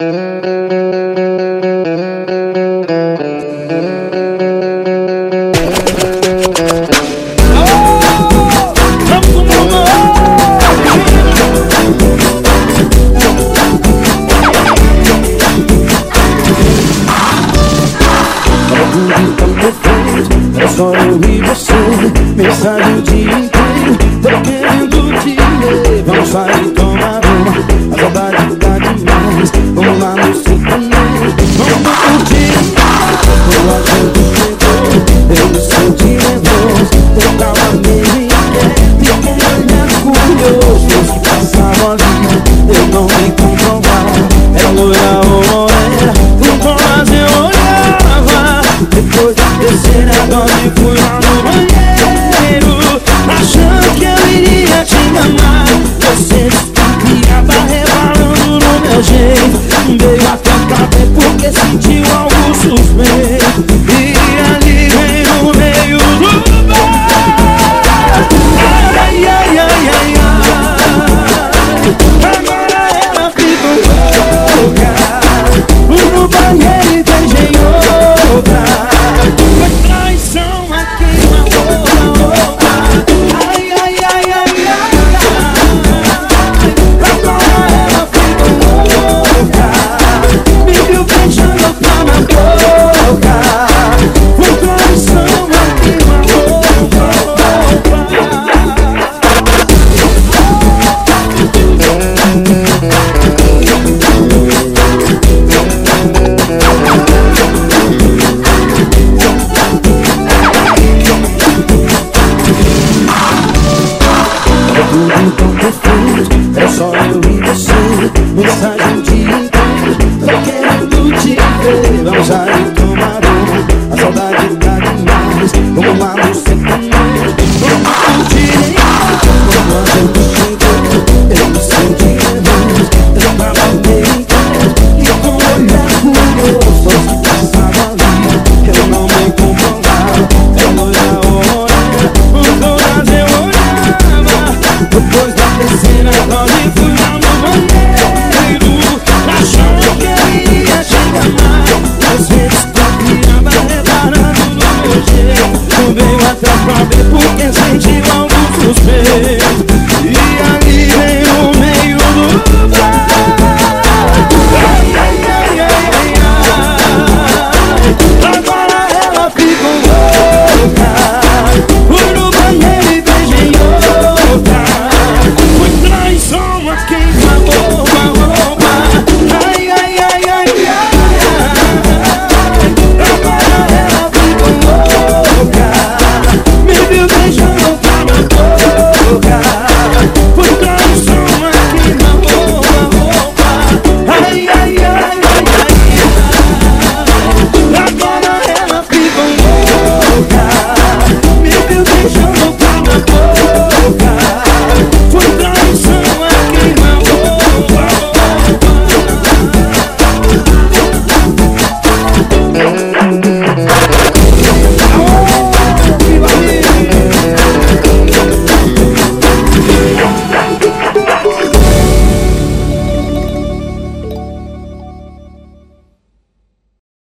Só eu e você Mensagem o dia inteiro Tô querendo Vamos sair tomar uma A saudade eu não me controlava É loira ou por o Tomás eu olhava Depois da terceira dose fui lá no banheiro Achando que eu iria te amar Você Oh. Vamos sair tomar banho A saudade tá demais. Vamos lá no centro. That's why they and insane